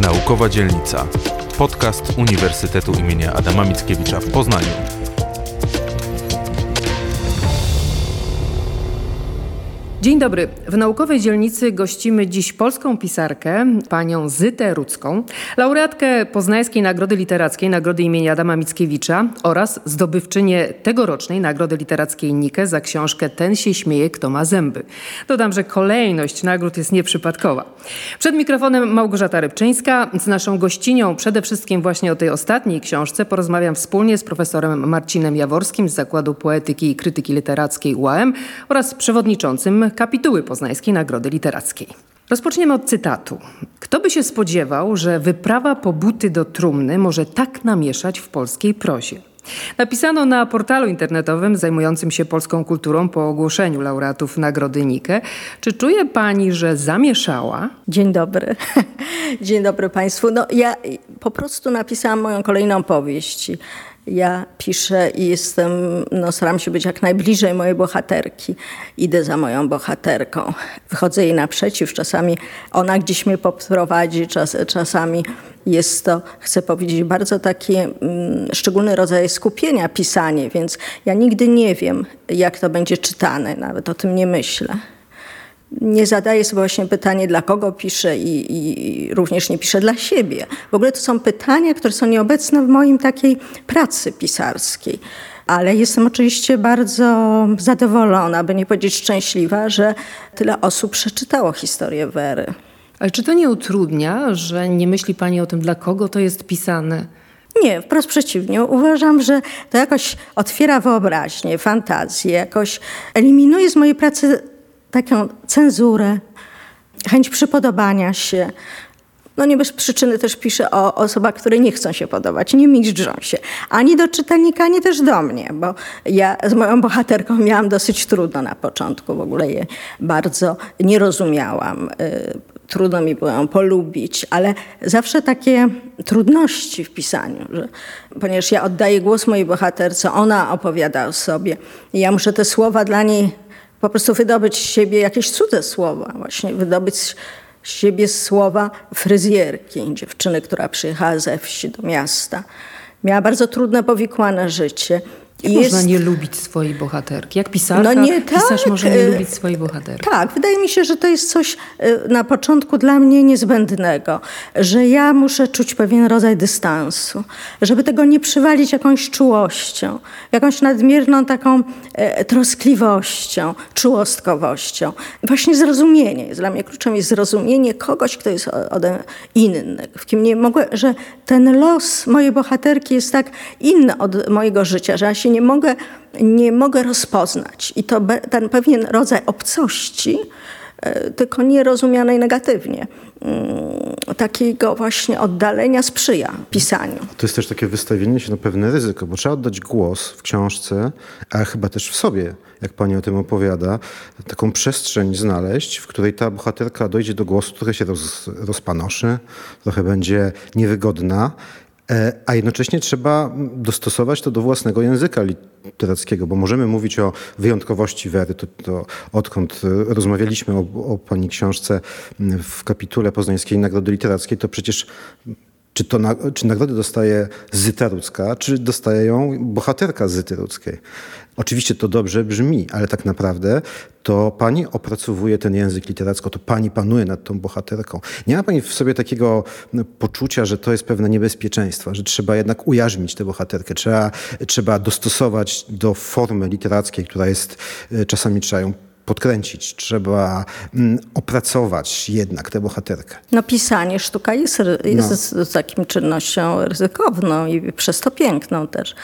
Naukowa Dzielnica. Podcast Uniwersytetu imienia Adama Mickiewicza w Poznaniu. Dzień dobry. W Naukowej Dzielnicy gościmy dziś polską pisarkę, panią Zytę Rudzką, laureatkę Poznańskiej Nagrody Literackiej, Nagrody imienia Adama Mickiewicza oraz zdobywczynię tegorocznej Nagrody Literackiej Nike za książkę Ten się śmieje, kto ma zęby. Dodam, że kolejność nagród jest nieprzypadkowa. Przed mikrofonem Małgorzata Rybczyńska. Z naszą gościnią przede wszystkim właśnie o tej ostatniej książce porozmawiam wspólnie z profesorem Marcinem Jaworskim z Zakładu Poetyki i Krytyki Literackiej UAM oraz przewodniczącym kapituły Poznańskiej Nagrody Literackiej. Rozpoczniemy od cytatu. Kto by się spodziewał, że wyprawa po buty do trumny może tak namieszać w polskiej prozie? Napisano na portalu internetowym zajmującym się polską kulturą po ogłoszeniu laureatów Nagrody Nike. Czy czuje pani, że zamieszała? Dzień dobry. Dzień dobry Państwu. No, ja po prostu napisałam moją kolejną powieść. Ja piszę i jestem, no staram się być jak najbliżej mojej bohaterki. Idę za moją bohaterką. Wychodzę jej naprzeciw. Czasami ona gdzieś mnie poprowadzi, czas, czasami jest to, chcę powiedzieć, bardzo taki mm, szczególny rodzaj skupienia, pisanie, więc ja nigdy nie wiem, jak to będzie czytane, nawet o tym nie myślę nie zadaję sobie właśnie pytanie, dla kogo piszę i, i, również nie piszę dla siebie. W ogóle to są pytania, które są nieobecne w moim takiej pracy pisarskiej. Ale jestem oczywiście bardzo zadowolona, by nie powiedzieć szczęśliwa, że tyle osób przeczytało historię Wery. Ale czy to nie utrudnia, że nie myśli Pani o tym, dla kogo to jest pisane? Nie, wprost przeciwnie. Uważam, że to jakoś otwiera wyobraźnię, fantazję, jakoś eliminuje z mojej pracy taką cenzurę, chęć przypodobania się. No nie bez przyczyny też piszę o osobach, które nie chcą się podobać, nie mizdrzą się. Ani do czytelnika, ani też do mnie, bo ja z moją bohaterką miałam dosyć trudno na początku. W ogóle je bardzo nie rozumiałam. Y, trudno mi było ją polubić, ale zawsze takie trudności w pisaniu, że, ponieważ ja oddaję głos mojej bohaterce, ona opowiada o sobie ja muszę te słowa dla niej po prostu wydobyć z siebie jakieś cudze słowa, właśnie wydobyć z siebie słowa fryzjerki, dziewczyny, która przyjechała ze wsi do miasta. Miała bardzo trudne, powikłane życie. Jak jest... można nie lubić swojej bohaterki? Jak pisarka, no nie, tak, pisarz może nie lubić swojej bohaterki? Tak, wydaje mi się, że to jest coś e, na początku dla mnie niezbędnego, że ja muszę czuć pewien rodzaj dystansu, żeby tego nie przywalić jakąś czułością, jakąś nadmierną taką e, troskliwością, czułostkowością. Właśnie zrozumienie jest dla mnie kluczem, jest zrozumienie kogoś, kto jest ode inny, w kim nie mogę, że ten los mojej bohaterki jest tak inny od mojego życia, że ja się nie mogę, nie mogę rozpoznać. I to ten pewien rodzaj obcości, e, tylko nie rozumianej negatywnie, mm, takiego właśnie oddalenia sprzyja pisaniu. To jest też takie wystawienie się na pewne ryzyko, bo trzeba oddać głos w książce, a chyba też w sobie, jak pani o tym opowiada, taką przestrzeń znaleźć, w której ta bohaterka dojdzie do głosu, trochę się roz, rozpanoszy, trochę będzie niewygodna a jednocześnie trzeba dostosować to do własnego języka literackiego, bo możemy mówić o wyjątkowości Wery, to, to odkąd rozmawialiśmy o, o pani książce w kapitule Poznańskiej Nagrody Literackiej, to przecież czy, to, czy nagrodę dostaje Zyta Rudzka, czy dostaje ją bohaterka Zyty Rudzkiej. Oczywiście to dobrze brzmi, ale tak naprawdę to pani opracowuje ten język literacko, to pani panuje nad tą bohaterką. Nie ma pani w sobie takiego poczucia, że to jest pewne niebezpieczeństwo, że trzeba jednak ujarzmić tę bohaterkę, trzeba, trzeba dostosować do formy literackiej, która jest, e, czasami trzeba ją podkręcić, trzeba mm, opracować jednak tę bohaterkę. No pisanie, sztuka jest, jest no. takim czynnością ryzykowną i przez to piękną też.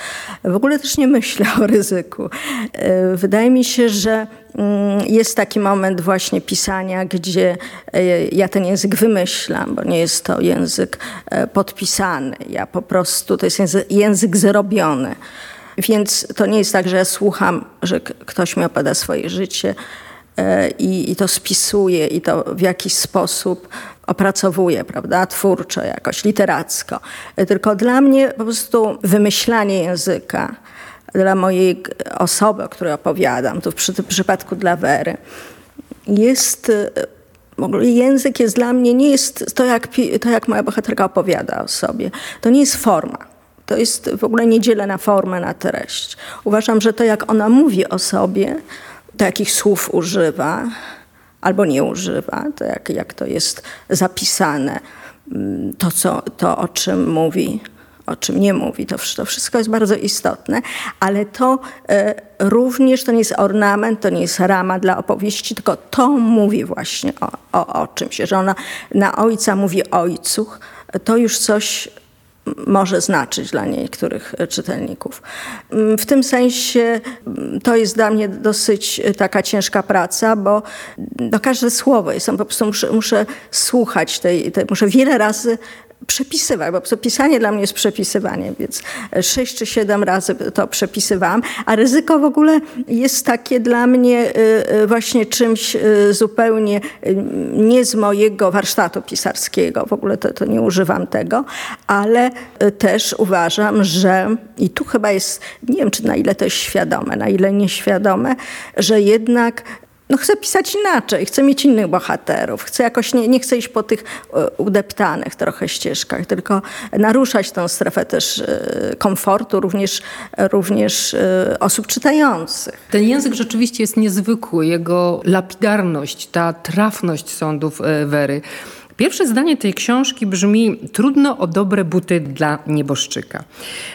W ogóle też nie myślę o ryzyku. E, wydaje mi się, że mm, jest taki moment właśnie pisania, gdzie e, ja ten język wymyślam, bo nie jest to język e, podpisany. Ja po prostu, to jest język, język zrobiony. Więc to nie jest tak, że ja słucham, że ktoś mi opowiada swoje życie e, i, i to spisuje i to w jakiś sposób opracowuje, prawda, twórczo, jakoś literacko. E, tylko dla mnie po prostu wymyślanie języka, dla mojej osoby, o której opowiadam, tu w, przy, w przypadku dla Wery, jest e, język jest dla mnie, nie jest to jak, to jak moja bohaterka opowiada o sobie. To nie jest forma. To jest w ogóle nie dzielę na formę, na treść. Uważam, że to jak ona mówi o sobie, to jakich słów używa, albo nie używa, to jak, jak to jest zapisane, mm, to, co, to o czym mówi, o czym nie mówi, to, to wszystko jest bardzo istotne, ale to e, również to nie jest ornament, to nie jest rama dla opowieści, tylko to mówi właśnie o, o, o czymś, że ona na ojca mówi ojcu, to już coś może znaczyć dla niektórych czytelników. Mm, w tym sensie mm, to jest dla mnie dosyć e, taka ciężka praca, bo do każde słowo jestem po prostu muszę, muszę słuchać tej, tej, muszę wiele razy przepisywać, bo pisanie dla mnie jest przepisywanie, więc sześć czy siedem razy to przepisywałam, a ryzyko w ogóle jest takie dla mnie y, y, właśnie czymś y, zupełnie nie z mojego warsztatu pisarskiego, w ogóle to, to nie używam tego, ale też uważam, że i tu chyba jest, nie wiem czy na ile to jest świadome, na ile nieświadome, że jednak no chcę pisać inaczej, chcę mieć innych bohaterów, chcę jakoś, nie, nie chcę iść po tych e, udeptanych trochę ścieżkach, tylko naruszać tę strefę też e, komfortu, również, również e, osób czytających. Ten język rzeczywiście jest niezwykły, jego lapidarność, ta trafność sądów Wery. Pierwsze zdanie tej książki brzmi: Trudno o dobre buty dla nieboszczyka.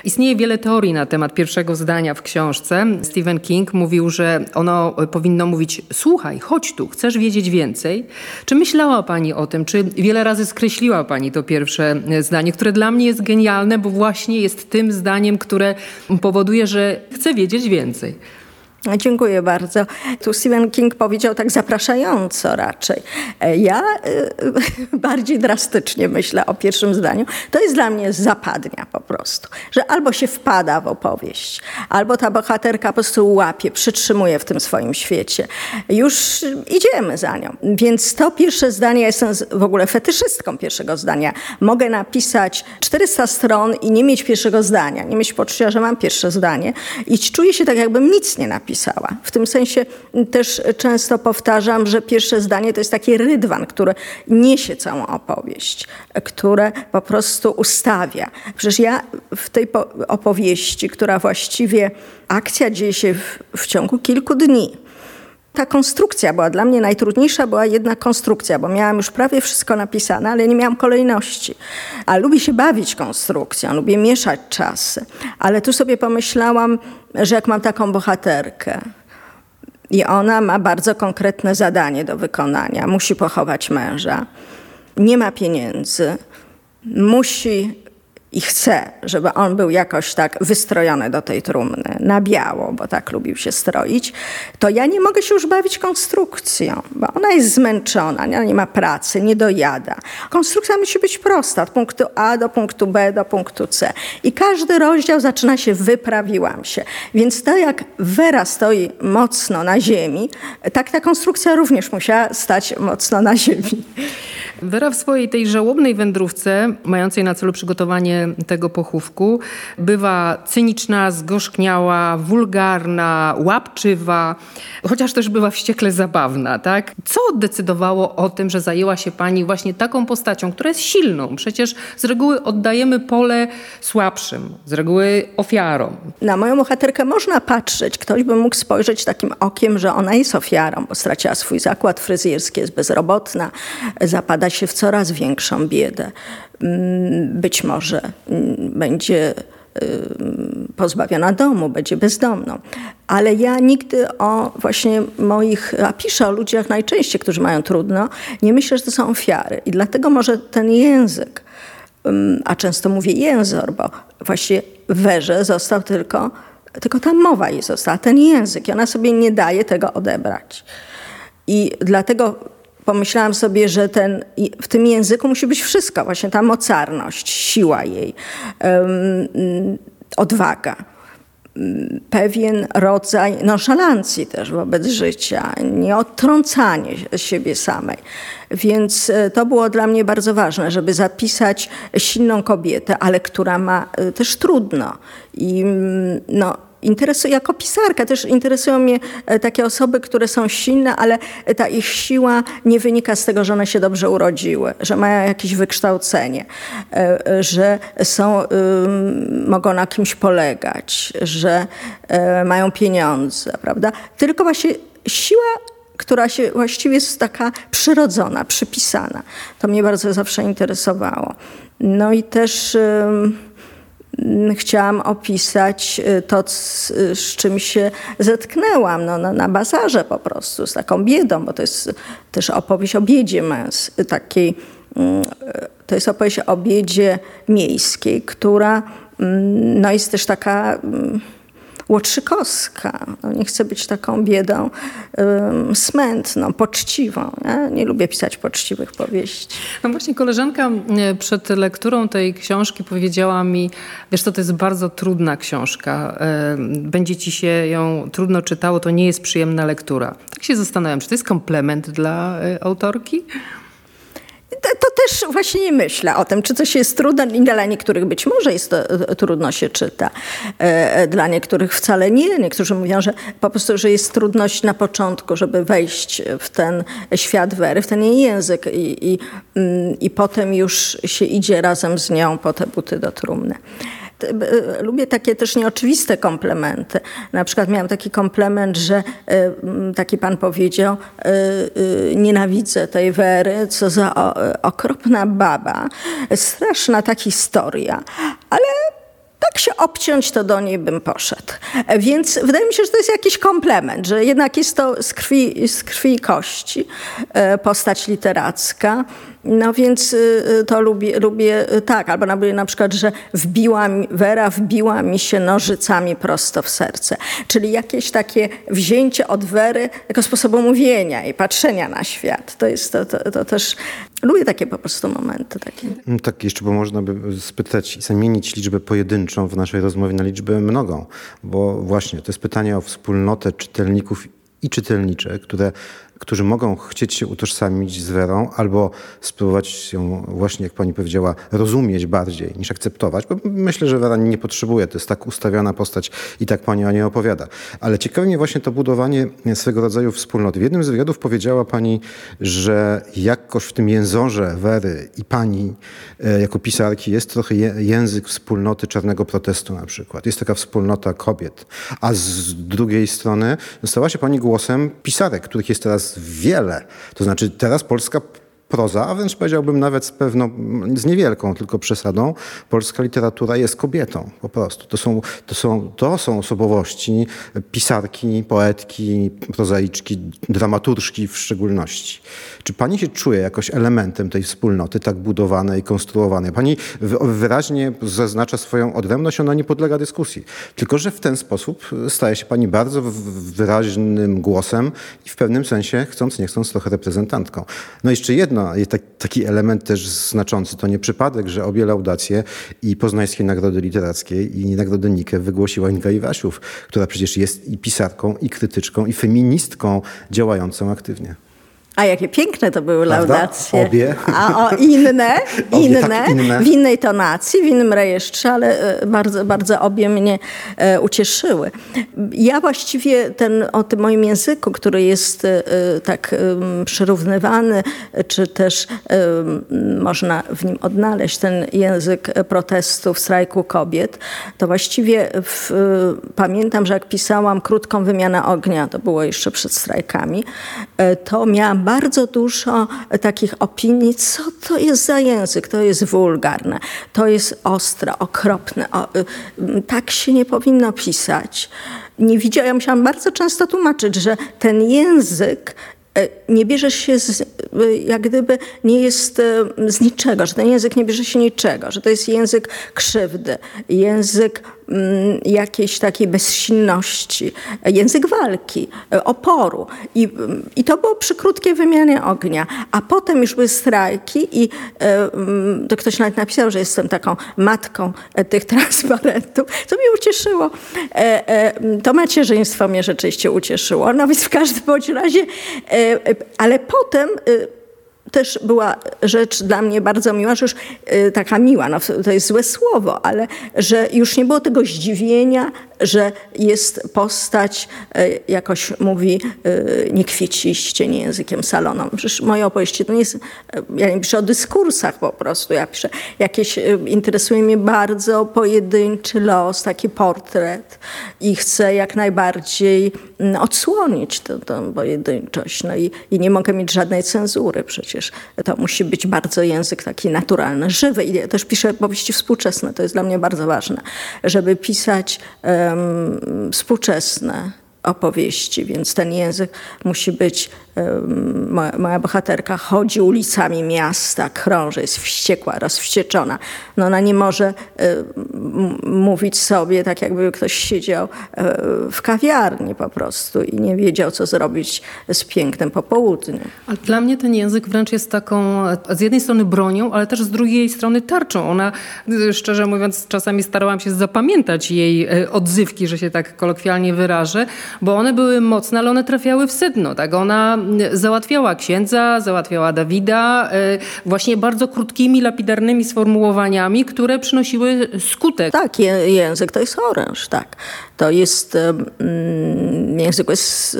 Istnieje wiele teorii na temat pierwszego zdania w książce. Stephen King mówił, że ono powinno mówić: Słuchaj, chodź tu, chcesz wiedzieć więcej? Czy myślała Pani o tym? Czy wiele razy skreśliła Pani to pierwsze zdanie, które dla mnie jest genialne, bo właśnie jest tym zdaniem, które powoduje, że chcę wiedzieć więcej? Dziękuję bardzo. Tu Stephen King powiedział tak zapraszająco raczej. E, ja e, bardziej drastycznie myślę o pierwszym zdaniu. To jest dla mnie zapadnia po prostu, że albo się wpada w opowieść, albo ta bohaterka po prostu łapie, przytrzymuje w tym swoim świecie. Już idziemy za nią. Więc to pierwsze zdanie, ja jestem w ogóle fetyszystką pierwszego zdania. Mogę napisać 400 stron i nie mieć pierwszego zdania, nie mieć poczucia, że mam pierwsze zdanie i czuję się tak, jakbym nic nie napisał napisała. W tym sensie też często powtarzam, że pierwsze zdanie to jest taki rydwan, który niesie całą opowieść, które po prostu ustawia. Przecież ja w tej opowieści, która właściwie akcja dzieje się w, w ciągu kilku dni, ta konstrukcja była dla mnie najtrudniejsza, była jedna konstrukcja, bo miałam już prawie wszystko napisane, ale nie miałam kolejności. A lubię się bawić konstrukcją, lubię mieszać czasy. Ale tu sobie pomyślałam, że jak mam taką bohaterkę i ona ma bardzo konkretne zadanie do wykonania, musi pochować męża, nie ma pieniędzy, musi i chcę, żeby on był jakoś tak wystrojony do tej trumny, na biało, bo tak lubił się stroić, to ja nie mogę się już bawić konstrukcją, bo ona jest zmęczona, nie, nie ma pracy, nie dojada. Konstrukcja musi być prosta, od punktu A do punktu B do punktu C. I każdy rozdział zaczyna się wyprawiłam się. Więc to jak Wera stoi mocno na ziemi, tak ta konstrukcja również musiała stać mocno na ziemi. Wera w swojej tej żałobnej wędrówce, mającej na celu przygotowanie tego pochówku, bywa cyniczna, zgorzkniała, wulgarna, łapczywa, chociaż też bywa wściekle zabawna. Tak? Co decydowało o tym, że zajęła się pani właśnie taką postacią, która jest silną? Przecież z reguły oddajemy pole słabszym, z reguły ofiarom. Na moją bohaterkę można patrzeć. Ktoś by mógł spojrzeć takim okiem, że ona jest ofiarą, bo straciła swój zakład fryzjerski, jest bezrobotna, zapada się w coraz większą biedę. Mm, być może mm, będzie y, pozbawiona domu, będzie bezdomną. Ale ja nigdy o właśnie moich, a piszę o ludziach najczęściej, którzy mają trudno, nie myślę, że to są ofiary. I dlatego może ten język, mm, a często mówię jęzor, bo właśnie werze został tylko, tylko ta mowa jej została, ten język i ona sobie nie daje tego odebrać. I dlatego pomyślałam sobie, że ten, w tym języku musi być wszystko, właśnie ta mocarność, siła jej, um, odwaga, pewien rodzaj nonszalancji też wobec życia, nieodtrącanie siebie samej. Więc e, to było dla mnie bardzo ważne, żeby zapisać silną kobietę, ale która ma e, też trudno. I no, interesuje, jako pisarka też interesują mnie takie osoby, które są silne, ale ta ich siła nie wynika z tego, że one się dobrze urodziły, że mają jakieś wykształcenie, że są, mogą na kimś polegać, że mają pieniądze, prawda? Tylko właśnie siła która się właściwie jest taka przyrodzona, przypisana. To mnie bardzo zawsze interesowało. No i też y, chciałam opisać y, to, z, z, czym się zetknęłam no, na, na bazarze po prostu, z taką biedą, bo to jest też opowieść o biedzie męs, takiej, y, to jest opowieść o biedzie miejskiej, która no, jest też taka łotrzykowska. No, nie chcę być taką biedą um, smętną, poczciwą. Ja nie lubię pisać poczciwych powieści. No właśnie koleżanka e, przed lekturą tej książki powiedziała mi, wiesz to, to jest bardzo trudna książka. E, będzie ci się ją trudno czytało, to nie jest przyjemna lektura. Tak się zastanawiam, czy to jest komplement dla e, autorki? To też właśnie nie myślę o tym, czy coś jest trudne. Dla niektórych być może jest to, e, trudno się czyta. E, e, dla niektórych wcale nie. Niektórzy mówią, że po prostu, że jest trudność na początku, żeby wejść w ten świat wery, w ten jej język i, i, mm, i potem już się idzie razem z nią po te buty do trumny. E, lubię takie też nieoczywiste komplementy. Na przykład miałam taki komplement, że e, taki pan powiedział, nienawidzę tej Wery, co za okropna baba. Straszna ta historia. Ale tak się obciąć, to do niej bym poszedł. Więc wydaje mi się, że to jest jakiś komplement, że jednak jest to z krwi, z krwi i kości postać literacka. No więc y, to lubię, lubię y, tak, albo na przykład, że wbiła Wera wbiła mi się nożycami prosto w serce. Czyli jakieś takie wzięcie od Wery jako sposobu mówienia i patrzenia na świat. To jest to, to, to też, lubię takie po prostu momenty. Takie. Mm, tak, jeszcze bo można by spytać i zamienić liczbę pojedynczą w naszej rozmowie na liczbę mnogą, bo właśnie to jest pytanie o wspólnotę czytelników i czytelnicze, które którzy mogą chcieć się utożsamić z Werą albo spróbować ją właśnie, jak pani powiedziała, rozumieć bardziej niż akceptować, bo myślę, że Wera nie potrzebuje, to jest tak ustawiona postać i tak pani o niej opowiada. Ale ciekawi mnie właśnie to budowanie swego rodzaju wspólnoty. W jednym z wywiadów powiedziała pani, że jakoś w tym jęzorze Wery i pani e, jako pisarki jest trochę język wspólnoty czarnego protestu na przykład. Jest taka wspólnota kobiet. A z drugiej strony stała się pani głosem pisarek, których jest teraz wiele. To znaczy teraz Polska proza, a wręcz powiedziałbym nawet z pewną, z niewielką tylko przesadą, polska literatura jest kobietą po prostu. To są, to są, to są osobowości, pisarki, poetki, prozaiczki, dramaturżki w szczególności. Czy pani się czuje jakoś elementem tej wspólnoty tak budowanej, konstruowanej? Pani wyraźnie zaznacza swoją odrębność, ona nie podlega dyskusji. Tylko, że w ten sposób staje się pani bardzo wyraźnym głosem i w pewnym sensie, chcąc nie chcąc, trochę reprezentantką. No jeszcze jedno, taki element też znaczący. To nie przypadek, że obie laudacje i Poznańskie Nagrody Literackie i Nagrody Nike wygłosiła Inga Iwasiów, która przecież jest i pisarką, i krytyczką, i feministką działającą aktywnie. A jakie piękne to były Prawda? laudacje. Obie. A o inne, inne, tak, inne, w innej tonacji, w innym rejestrze, ale e, bardzo, bardzo obie mnie e, ucieszyły. Ja właściwie ten, o tym moim języku, który jest e, tak przyrównywany, czy też można w nim odnaleźć ten język protestów, strajku kobiet, to właściwie w, pamiętam, że jak pisałam krótką wymianę ognia, to było jeszcze przed strajkami, to miałam bardzo dużo takich opinii, co to jest za język, to jest wulgarne, to jest ostre, okropne, o, y, tak się nie powinno pisać. Nie widziałam, ja musiałam bardzo często tłumaczyć, że ten język E, nie bierze się, z, e, jak gdyby nie jest e, z niczego, że ten język nie bierze się niczego, że to jest język krzywdy, język jakiejś takiej bezsilności, język walki, oporu. I, I to było przy krótkiej wymianie ognia. A potem już były strajki i mm, to ktoś nawet napisał, że jestem taką matką tych transparentów, co mnie ucieszyło. To macierzyństwo mnie rzeczywiście ucieszyło. No więc w każdym bądź razie ale potem y, też była rzecz dla mnie bardzo miła, że już y, taka miła, no to jest złe słowo, ale że już nie było tego zdziwienia że jest postać, e, jakoś mówi, e, nie kwieciście, nie językiem saloną. Przecież moje opowieści to nie jest, e, ja nie piszę o dyskursach po prostu, ja piszę jakieś, interesuje mnie bardzo pojedynczy los, taki portret i chcę jak najbardziej odsłonić tę, tę pojedynczość. No i, i nie mogę mieć żadnej cenzury przecież. To musi być bardzo język taki naturalny, żywy. I ja też piszę powieści współczesne, to jest dla mnie bardzo ważne, żeby pisać um, współczesne opowieści, więc ten język musi być moja, moja, bohaterka chodzi ulicami miasta, krąży, jest wściekła, rozwścieczona. No ona nie może mówić sobie tak, jakby ktoś siedział e, w kawiarni po prostu i nie wiedział, co zrobić z pięknym popołudniem. Ale dla mnie ten język wręcz jest taką z jednej strony bronią, ale też z drugiej strony tarczą. Ona, szczerze mówiąc, czasami starałam się zapamiętać jej e, odzywki, że się tak kolokwialnie wyrażę, bo one były mocne, ale one trafiały w sedno. Tak? Ona załatwiała księdza, załatwiała Dawida e, właśnie bardzo krótkimi, lapidarnymi sformułowaniami, które przynosiły skutek. Tak, język to jest oręż, tak. To jest, mm, język jest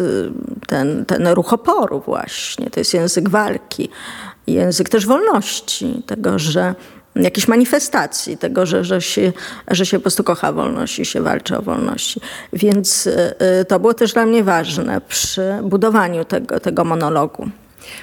ten, ten ruch oporu właśnie, to jest język walki. Język też wolności, tego, że jakiejś manifestacji tego, że, że, się, że się po prostu kocha wolność i się walczy o wolności. Więc y, y, to było też dla mnie ważne przy budowaniu tego, tego monologu.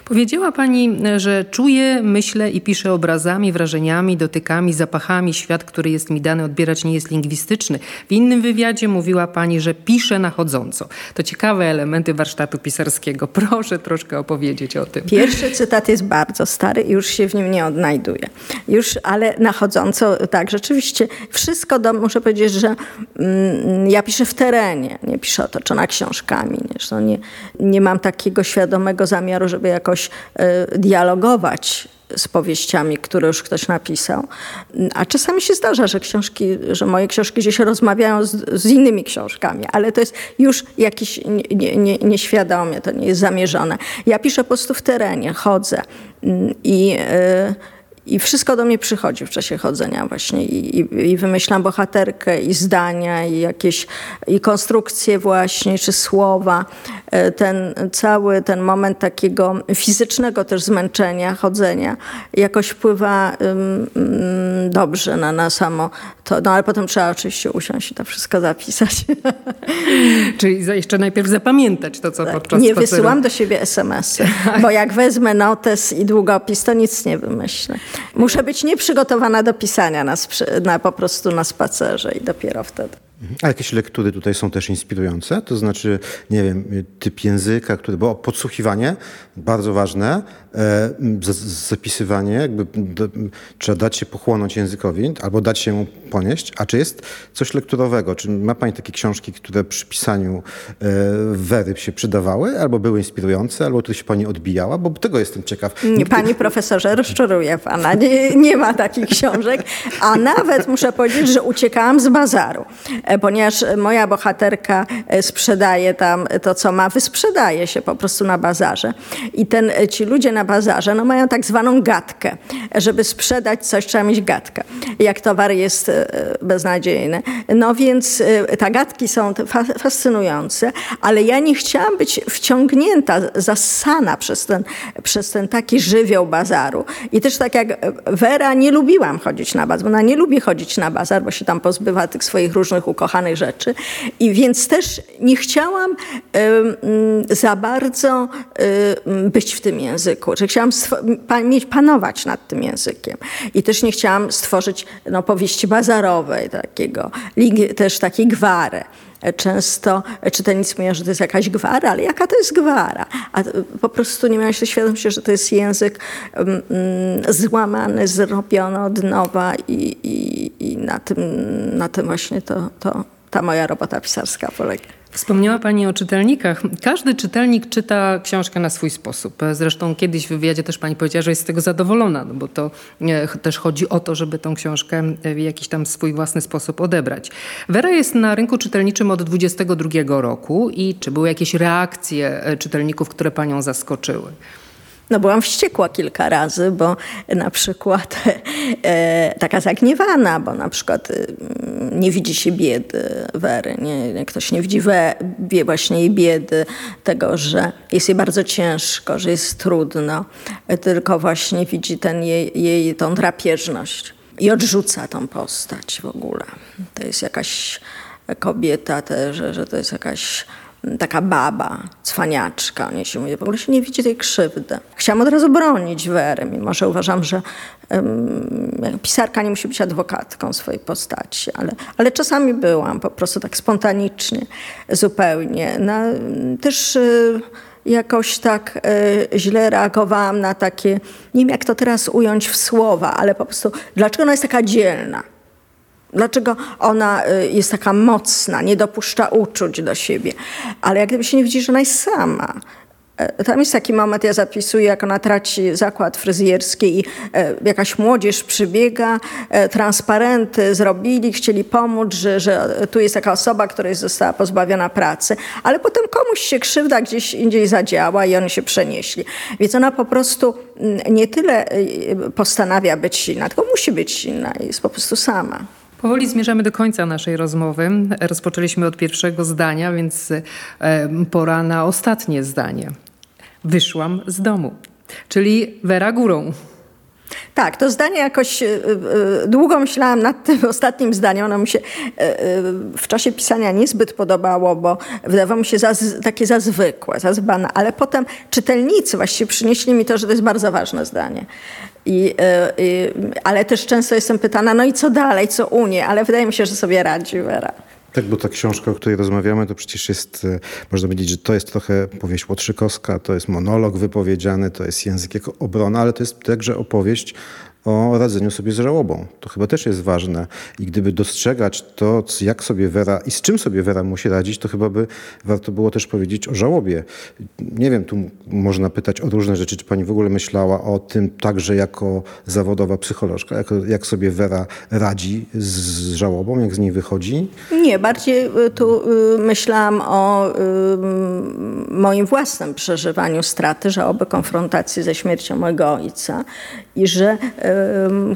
Powiedziała Pani, że czuję, myślę i piszę obrazami, wrażeniami, dotykami, zapachami. Świat, który jest mi dany odbierać nie jest lingwistyczny. W innym wywiadzie mówiła Pani, że piszę na chodząco. To ciekawe elementy warsztatu pisarskiego. Proszę troszkę opowiedzieć o tym. Pierwszy cytat jest bardzo stary i już się w nim nie odnajduje. Już, ale na chodząco, tak, rzeczywiście wszystko, do, muszę powiedzieć, że mm, ja piszę w terenie, nie piszę otoczona książkami. Nie, nie, nie mam takiego świadomego zamiaru, żeby jakoś e, dialogować z powieściami, które już ktoś napisał. A czasami się zdarza, że książki, że moje książki gdzieś rozmawiają z, z innymi książkami, ale to jest już jakiś nie, nie, nieświadomie, to nie jest zamierzone. Ja piszę po prostu w terenie, chodzę mm, i yy, i wszystko do mnie przychodzi w czasie chodzenia właśnie i, i, i, wymyślam bohaterkę i zdania i jakieś i konstrukcje właśnie, czy słowa. E, ten cały ten moment takiego fizycznego też zmęczenia, chodzenia jakoś wpływa um, dobrze na, na samo to. No ale potem trzeba oczywiście usiąść i to wszystko zapisać. Czyli jeszcze najpierw zapamiętać to, co tak. podczas Nie spaceru. wysyłam do siebie SMS-y, bo jak wezmę notes i długopis, to nic nie wymyślę. Muszę być nieprzygotowana do pisania na, na, po prostu na spacerze i dopiero wtedy. A jakieś lektury tutaj są też inspirujące? To znaczy, nie wiem, typ języka, który, bo podsłuchiwanie, bardzo ważne, e, zapisywanie, jakby do, trzeba dać się pochłonąć językowi, albo dać się ponieść. A czy jest coś lekturowego? Czy ma Pani takie książki, które przy pisaniu e, wery się przydawały, albo były inspirujące, albo które się Pani odbijała? Bo tego jestem ciekaw. Nie, Pani profesorze, rozczaruję Pana. Nie, nie ma takich książek. A nawet muszę powiedzieć, że uciekałam z bazaru E, ponieważ moja bohaterka e, sprzedaje tam to, co ma, wysprzedaje się po prostu na bazarze. I ten, e, ci ludzie na bazarze no, mają tak zwaną gadkę. Żeby sprzedać coś, trzeba mieć gadkę. Jak towar jest beznadziejny. No więc te gadki są fascynujące, ale ja nie chciałam być wciągnięta, zasana przez ten, przez ten taki żywioł bazaru. I też tak jak Wera, nie lubiłam chodzić na bazar, bo ona nie lubi chodzić na bazar, bo się tam pozbywa tych swoich różnych ukochanych rzeczy. I więc też nie chciałam za bardzo być w tym języku, że chciałam mieć, panować nad tym językiem. I też nie chciałam stworzyć no, powieści bazarowej, takiego, też takiej gwary często czytelnicy mówią, że to jest jakaś gwara, ale jaka to jest gwara? A po prostu nie miałam się świadomości, że to jest język um, złamany, zrobiony od nowa i, i, i na, tym, na tym właśnie to, to, ta moja robota pisarska polega. Wspomniała Pani o czytelnikach. Każdy czytelnik czyta książkę na swój sposób. Zresztą kiedyś w wywiadzie też Pani powiedziała, że jest z tego zadowolona, no bo to e, też chodzi o to, żeby tą książkę w jakiś tam swój własny sposób odebrać. Wera jest na rynku czytelniczym od 22 roku i czy były jakieś reakcje e, czytelników, które Panią zaskoczyły? No byłam wściekła kilka razy, bo na przykład e, taka zagniewana, bo na przykład e, nie widzi się biedy Wery, nie, ktoś nie widzi we, wie właśnie jej biedy, tego, że jest jej bardzo ciężko, że jest trudno, tylko właśnie widzi ten jej, jej tą drapieżność i odrzuca tą postać w ogóle. To jest jakaś kobieta, te, że, że to jest jakaś taka baba, cwaniaczka, nie się mówi, w ogóle się nie widzi tej krzywdy. Chciałam od razu bronić Wery, mimo że uważam, że um, pisarka nie musi być adwokatką swojej postaci, ale, ale czasami byłam po prostu tak spontanicznie, zupełnie. No, też y, jakoś tak y, źle reagowałam na takie, nie wiem jak to teraz ująć w słowa, ale po prostu, dlaczego ona jest taka dzielna? Dlaczego ona y, jest taka mocna, nie dopuszcza uczuć do siebie? Ale jak gdyby się nie widzi, że ona jest sama. E, tam jest taki moment, ja zapisuję, jak ona traci zakład fryzjerski i e, jakaś młodzież przybiega, e, transparenty zrobili, chcieli pomóc, że, że tu jest taka osoba, która została pozbawiona pracy, ale potem komuś się krzywda gdzieś indziej zadziała i oni się przenieśli. Więc ona po prostu mm, nie tyle postanawia być silna, tylko musi być silna i jest po prostu sama. Powoli zmierzamy do końca naszej rozmowy. Rozpoczęliśmy od pierwszego zdania, więc pora na ostatnie zdanie. Wyszłam z domu, czyli Wera górą. Tak, to zdanie jakoś y, y, długo myślałam nad tym ostatnim zdaniem. Ono mi się w czasie pisania niezbyt podobało, bo wydawało mi się za, takie za zwykłe, za zbane. Ale potem czytelnicy właściwie przynieśli mi to, że to jest bardzo ważne zdanie. I, i, ale też często jestem pytana, no i co dalej, co Unię? Ale wydaje mi się, że sobie radzi Wera. Tak, bo ta książka, o której rozmawiamy, to przecież jest, e, można powiedzieć, że to jest trochę powieść Łotrzykowska, to jest monolog wypowiedziany, to jest język jako obrona, ale to jest także opowieść o radzeniu sobie z żałobą. To chyba też jest ważne. I gdyby dostrzegać to, jak sobie Wera i z czym sobie Wera musi radzić, to chyba by warto było też powiedzieć o żałobie. Nie wiem, tu można pytać o różne rzeczy. Czy pani w ogóle myślała o tym także jako zawodowa psycholożka, jak, jak sobie Wera radzi z żałobą, jak z niej wychodzi? Nie, bardziej y, tu y, myślałam o moim własnym przeżywaniu straty, żałoby, konfrontacji ze śmiercią mojego ojca i że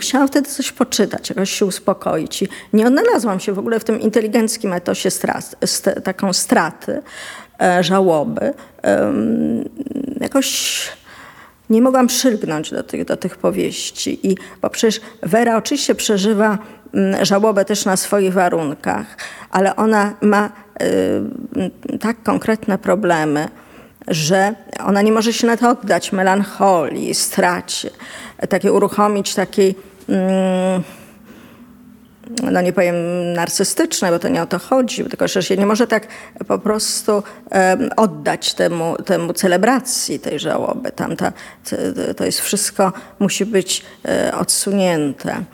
chciałam wtedy coś poczytać, jakoś się uspokoić. I nie odnalazłam się w ogóle w tym inteligenckim etosie strat, st taką straty, e, żałoby. Jakoś nie mogłam przylgnąć do tych, do tych powieści. I, bo przecież Wera oczywiście przeżywa mm, żałobę też na swoich warunkach, ale ona ma tak konkretne problemy, że ona nie może się na to oddać melancholii, stracie, takie uruchomić takiej, mm, no nie powiem narcystycznej, bo to nie o to chodzi, tylko że się nie może tak po prostu oddać temu, temu celebracji tej żałoby. Tam ta, to jest wszystko, musi być e, odsunięte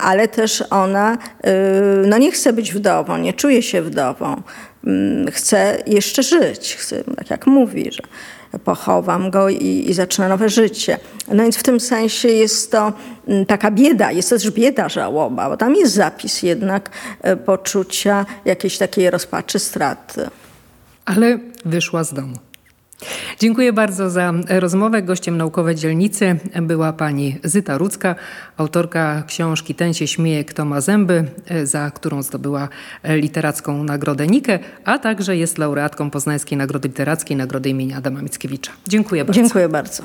ale też ona e, no nie chce być wdową, nie czuje się wdową. Mm, chcę jeszcze żyć, chcę, tak jak mówi, że pochowam go i, i zacznę nowe życie. No więc w tym sensie jest to mm, taka bieda, jest też bieda żałoba, bo tam jest zapis jednak e, poczucia jakiejś takiej rozpaczy, straty. Ale wyszła z domu. Dziękuję bardzo za rozmowę. Gościem naukowej dzielnicy była pani Zyta Rudzka, autorka książki Ten się śmieje, kto ma zęby, za którą zdobyła literacką Nagrodę Nikę, a także jest laureatką Poznańskiej Nagrody Literackiej, Nagrody imienia Adama Mickiewicza. Dziękuję bardzo. Dziękuję bardzo.